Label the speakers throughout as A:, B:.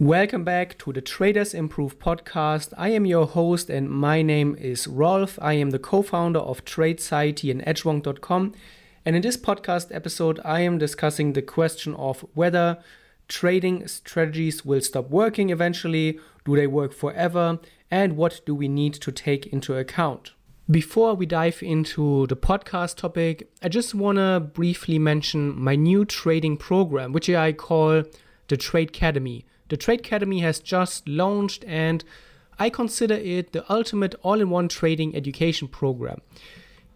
A: Welcome back to the Traders Improve podcast. I am your host and my name is Rolf. I am the co founder of Tradeciety and Edgewonk.com. And in this podcast episode, I am discussing the question of whether trading strategies will stop working eventually, do they work forever, and what do we need to take into account. Before we dive into the podcast topic, I just want to briefly mention my new trading program, which I call the Tradecademy. The Tradecademy has just launched and I consider it the ultimate all in one trading education program.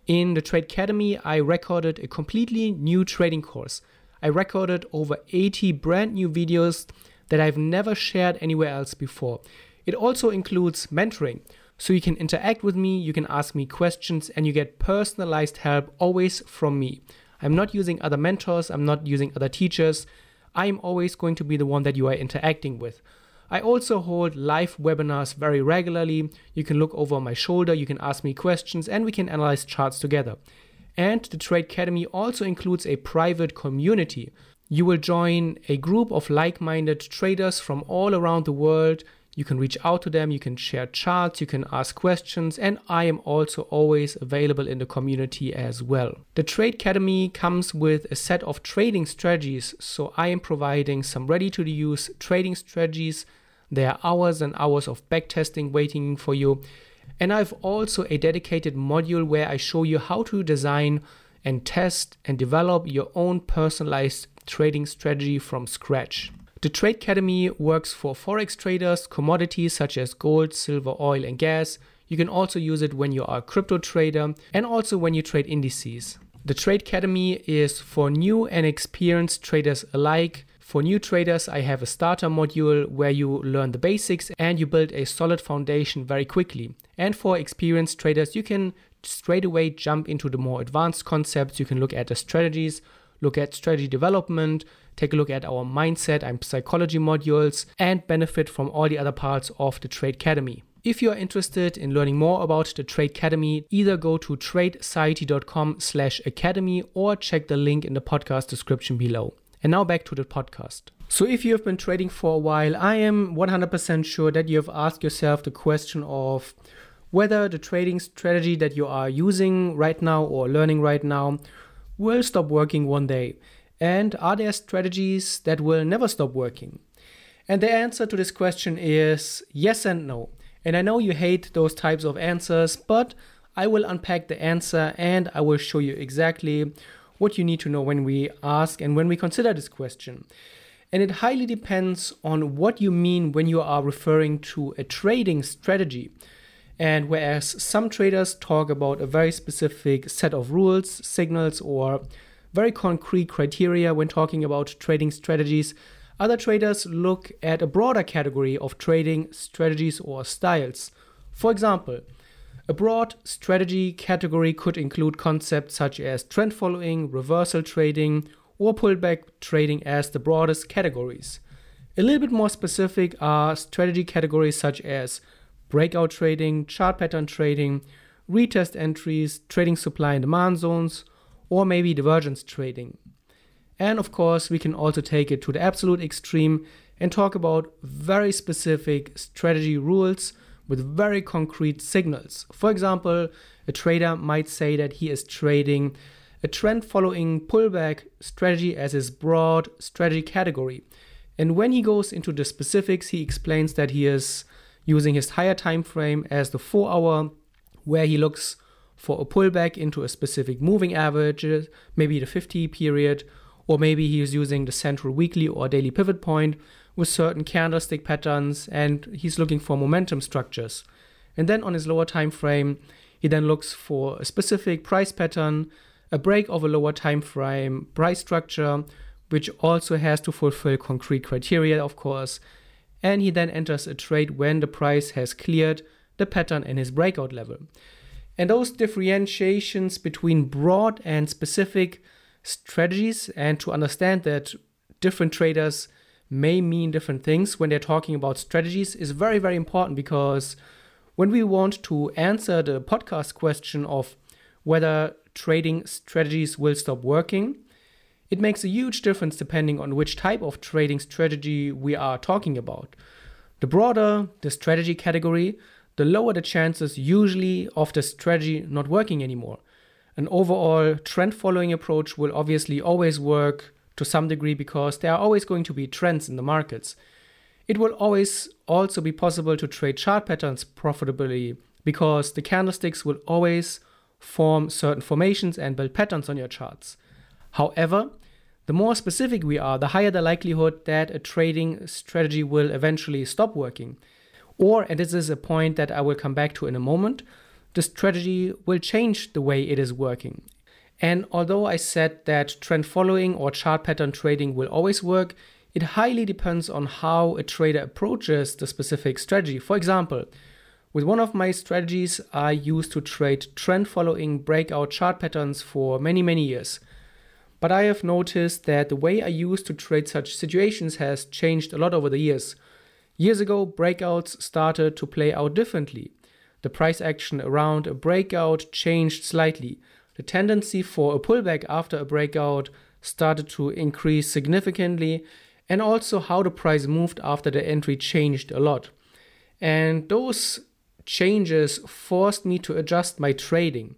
A: In the Tradecademy, I recorded a completely new trading course. I recorded over 80 brand new videos that I've never shared anywhere else before. It also includes mentoring, so you can interact with me, you can ask me questions, and you get personalized help always from me. I'm not using other mentors, I'm not using other teachers. I'm always going to be the one that you are interacting with. I also hold live webinars very regularly. You can look over my shoulder, you can ask me questions, and we can analyze charts together. And the Tradecademy also includes a private community. You will join a group of like minded traders from all around the world you can reach out to them, you can share charts, you can ask questions, and I am also always available in the community as well. The Tradecademy comes with a set of trading strategies, so I am providing some ready to use trading strategies. There are hours and hours of backtesting waiting for you. And I've also a dedicated module where I show you how to design and test and develop your own personalized trading strategy from scratch. The Tradecademy works for forex traders, commodities such as gold, silver, oil, and gas. You can also use it when you are a crypto trader and also when you trade indices. The Tradecademy is for new and experienced traders alike. For new traders, I have a starter module where you learn the basics and you build a solid foundation very quickly. And for experienced traders, you can straight away jump into the more advanced concepts. You can look at the strategies, look at strategy development, take a look at our mindset and psychology modules, and benefit from all the other parts of the Tradecademy. If you are interested in learning more about the Tradecademy, either go to tradeciety.com slash academy or check the link in the podcast description below. And now back to the podcast. So if you have been trading for a while, I am 100% sure that you have asked yourself the question of whether the trading strategy that you are using right now or learning right now will stop working one day. And are there strategies that will never stop working? And the answer to this question is yes and no. And I know you hate those types of answers, but I will unpack the answer and I will show you exactly what you need to know when we ask and when we consider this question. And it highly depends on what you mean when you are referring to a trading strategy. And whereas some traders talk about a very specific set of rules, signals, or very concrete criteria when talking about trading strategies. Other traders look at a broader category of trading strategies or styles. For example, a broad strategy category could include concepts such as trend following, reversal trading, or pullback trading as the broadest categories. A little bit more specific are strategy categories such as breakout trading, chart pattern trading, retest entries, trading supply and demand zones, or maybe divergence trading. And of course, we can also take it to the absolute extreme and talk about very specific strategy rules with very concrete signals. For example, a trader might say that he is trading a trend following pullback strategy as his broad strategy category. And when he goes into the specifics, he explains that he is using his higher time frame as the 4 hour where he looks for a pullback into a specific moving average, maybe the 50 period, or maybe he is using the central weekly or daily pivot point with certain candlestick patterns and he's looking for momentum structures. And then on his lower time frame, he then looks for a specific price pattern, a break of a lower time frame price structure, which also has to fulfill concrete criteria, of course. And he then enters a trade when the price has cleared the pattern in his breakout level. And those differentiations between broad and specific strategies, and to understand that different traders may mean different things when they're talking about strategies, is very, very important because when we want to answer the podcast question of whether trading strategies will stop working, It makes a huge difference depending on which type of trading strategy we are talking about. The broader the strategy category, the lower the chances usually of the strategy not working anymore. An overall trend following approach will obviously always work to some degree because there are always going to be trends in the markets. It will always also be possible to trade chart patterns profitably because the candlesticks will always form certain formations and build patterns on your charts. However, the more specific we are, the higher the likelihood that a trading strategy will eventually stop working. Or, and this is a point that I will come back to in a moment, the strategy will change the way it is working. And although I said that trend following or chart pattern trading will always work, it highly depends on how a trader approaches the specific strategy. For example, with one of my strategies, I used to trade trend following breakout chart patterns for many, many years. But I have noticed that the way I used to trade such situations has changed a lot over the years. Years ago, breakouts started to play out differently. The price action around a breakout changed slightly. The tendency for a pullback after a breakout started to increase significantly, and also how the price moved after the entry changed a lot. And those changes forced me to adjust my trading.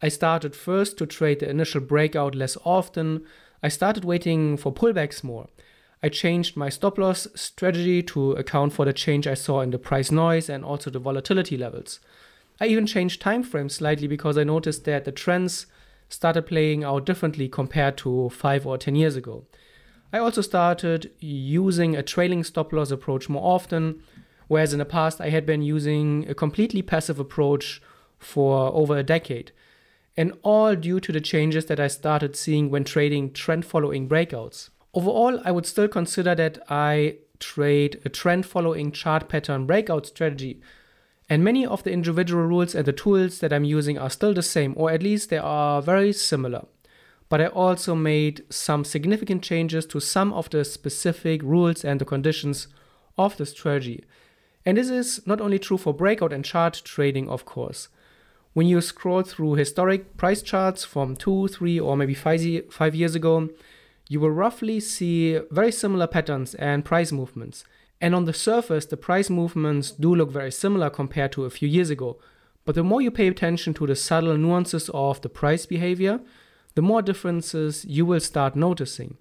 A: I started first to trade the initial breakout less often. I started waiting for pullbacks more. I changed my stop loss strategy to account for the change I saw in the price noise and also the volatility levels. I even changed time frames slightly because I noticed that the trends started playing out differently compared to 5 or 10 years ago. I also started using a trailing stop loss approach more often, whereas in the past I had been using a completely passive approach for over a decade. And all due to the changes that I started seeing when trading trend following breakouts. Overall, I would still consider that I trade a trend following chart pattern breakout strategy. And many of the individual rules and the tools that I'm using are still the same, or at least they are very similar but I also made some significant changes to some of the specific rules and the conditions of the strategy. And this is not only true for breakout and chart trading, of course. When you scroll through historic price charts from two, three, or maybe five, five years ago, you will roughly see very similar patterns and price movements. And on the surface, the price movements do look very similar compared to a few years ago. But the more you pay attention to the subtle nuances of the price behavior, the more differences you will start noticing.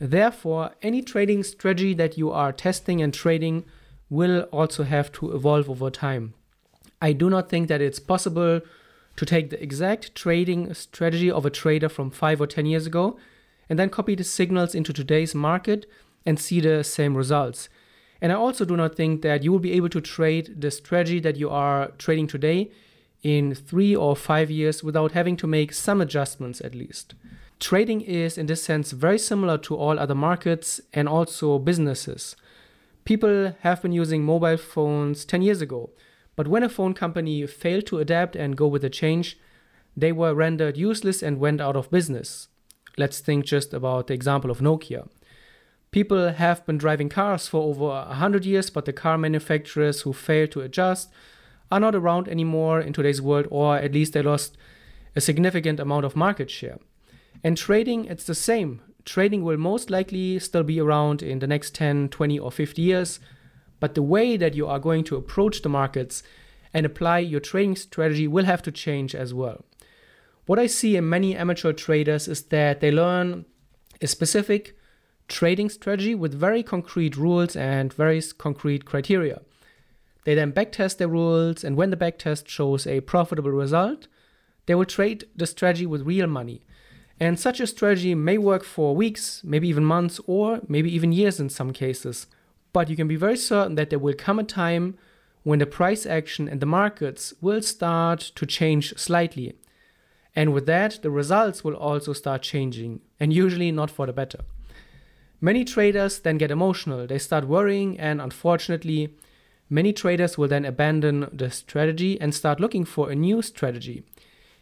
A: Therefore, any trading strategy that you are testing and trading will also have to evolve over time. I do not think that it's possible to take the exact trading strategy of a trader from 5 or 10 years ago and then copy the signals into today's market and see the same results. And I also do not think that you will be able to trade the strategy that you are trading today in three or five years without having to make some adjustments at least. Trading is, in this sense, very similar to all other markets and also businesses. People have been using mobile phones 10 years ago, but when a phone company failed to adapt and go with the change, they were rendered useless and went out of business. Let's think just about the example of Nokia. People have been driving cars for over 100 years, but the car manufacturers who failed to adjust are not around anymore in today's world, or at least they lost a significant amount of market share. And trading, it's the same. Trading will most likely still be around in the next 10, 20, or 50 years, but the way that you are going to approach the markets and apply your trading strategy will have to change as well. What I see in many amateur traders is that they learn a specific trading strategy with very concrete rules and very concrete criteria. They then backtest their rules, and when the backtest shows a profitable result, they will trade the strategy with real money. And such a strategy may work for weeks, maybe even months, or maybe even years in some cases. But you can be very certain that there will come a time when the price action and the markets will start to change slightly. And with that, the results will also start changing, and usually not for the better. Many traders then get emotional, they start worrying, and unfortunately, Many traders will then abandon the strategy and start looking for a new strategy.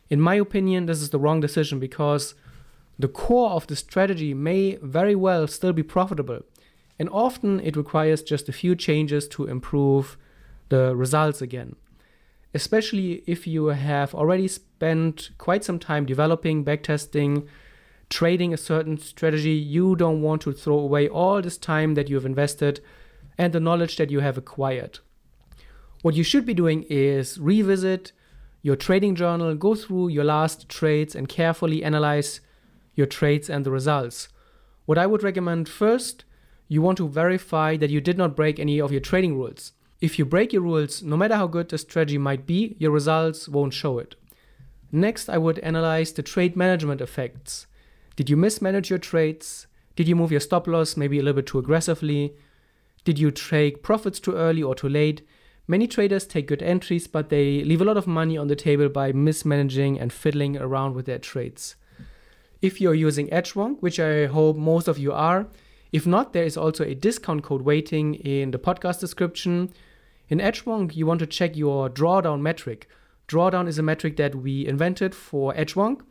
A: In my opinion, this is the wrong decision because the core of the strategy may very well still be profitable, and often it requires just a few changes to improve the results again. Especially if you have already spent quite some time developing, backtesting, trading a certain strategy, you don't want to throw away all this time that you have invested and the knowledge that you have acquired. What you should be doing is revisit your trading journal, go through your last trades, and carefully analyze your trades and the results. What I would recommend first, you want to verify that you did not break any of your trading rules. If you break your rules, no matter how good the strategy might be, your results won't show it. Next, I would analyze the trade management effects. Did you mismanage your trades? Did you move your stop loss maybe a little bit too aggressively? Did you take profits too early or too late? Many traders take good entries, but they leave a lot of money on the table by mismanaging and fiddling around with their trades. If you're using Edgewonk, which I hope most of you are, if not, there is also a discount code waiting in the podcast description. In Edgewonk, you want to check your drawdown metric. Drawdown is a metric that we invented for Edgewonk,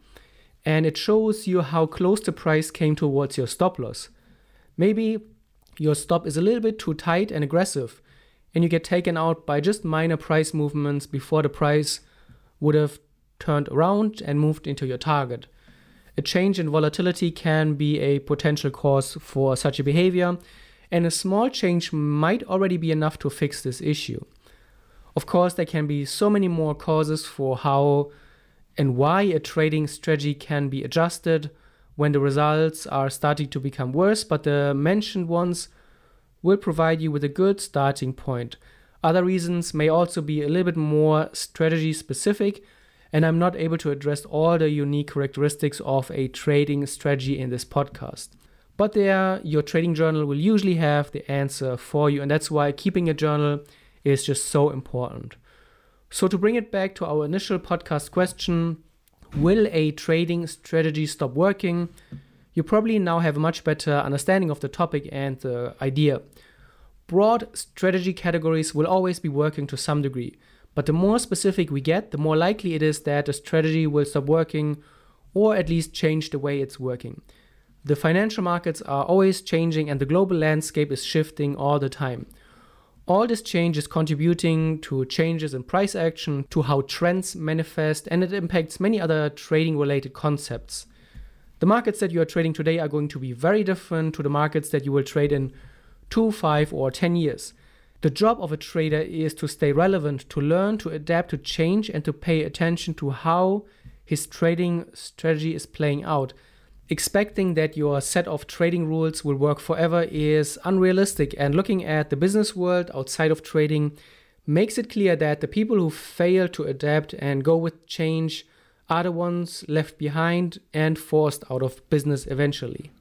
A: and it shows you how close the price came towards your stop loss. Maybe your stop is a little bit too tight and aggressive and you get taken out by just minor price movements before the price would have turned around and moved into your target. A change in volatility can be a potential cause for such a behavior, and a small change might already be enough to fix this issue. Of course, there can be so many more causes for how and why a trading strategy can be adjusted when the results are starting to become worse, but the mentioned ones will provide you with a good starting point. Other reasons may also be a little bit more strategy specific, and I'm not able to address all the unique characteristics of a trading strategy in this podcast. But there, your trading journal will usually have the answer for you, and that's why keeping a journal is just so important. So, to bring it back to our initial podcast question Will a trading strategy stop working? you probably now have a much better understanding of the topic and the idea. Broad strategy categories will always be working to some degree, but the more specific we get, the more likely it is that a strategy will stop working or at least change the way it's working. The financial markets are always changing and the global landscape is shifting all the time. All this change is contributing to changes in price action, to how trends manifest, and it impacts many other trading related concepts. The markets that you are trading today are going to be very different to the markets that you will trade in two, five, or 10 years. The job of a trader is to stay relevant, to learn, to adapt, to change, and to pay attention to how his trading strategy is playing out. Expecting that your set of trading rules will work forever is unrealistic, and looking at the business world outside of trading makes it clear that the people who fail to adapt and go with change are the ones left behind and forced out of business eventually.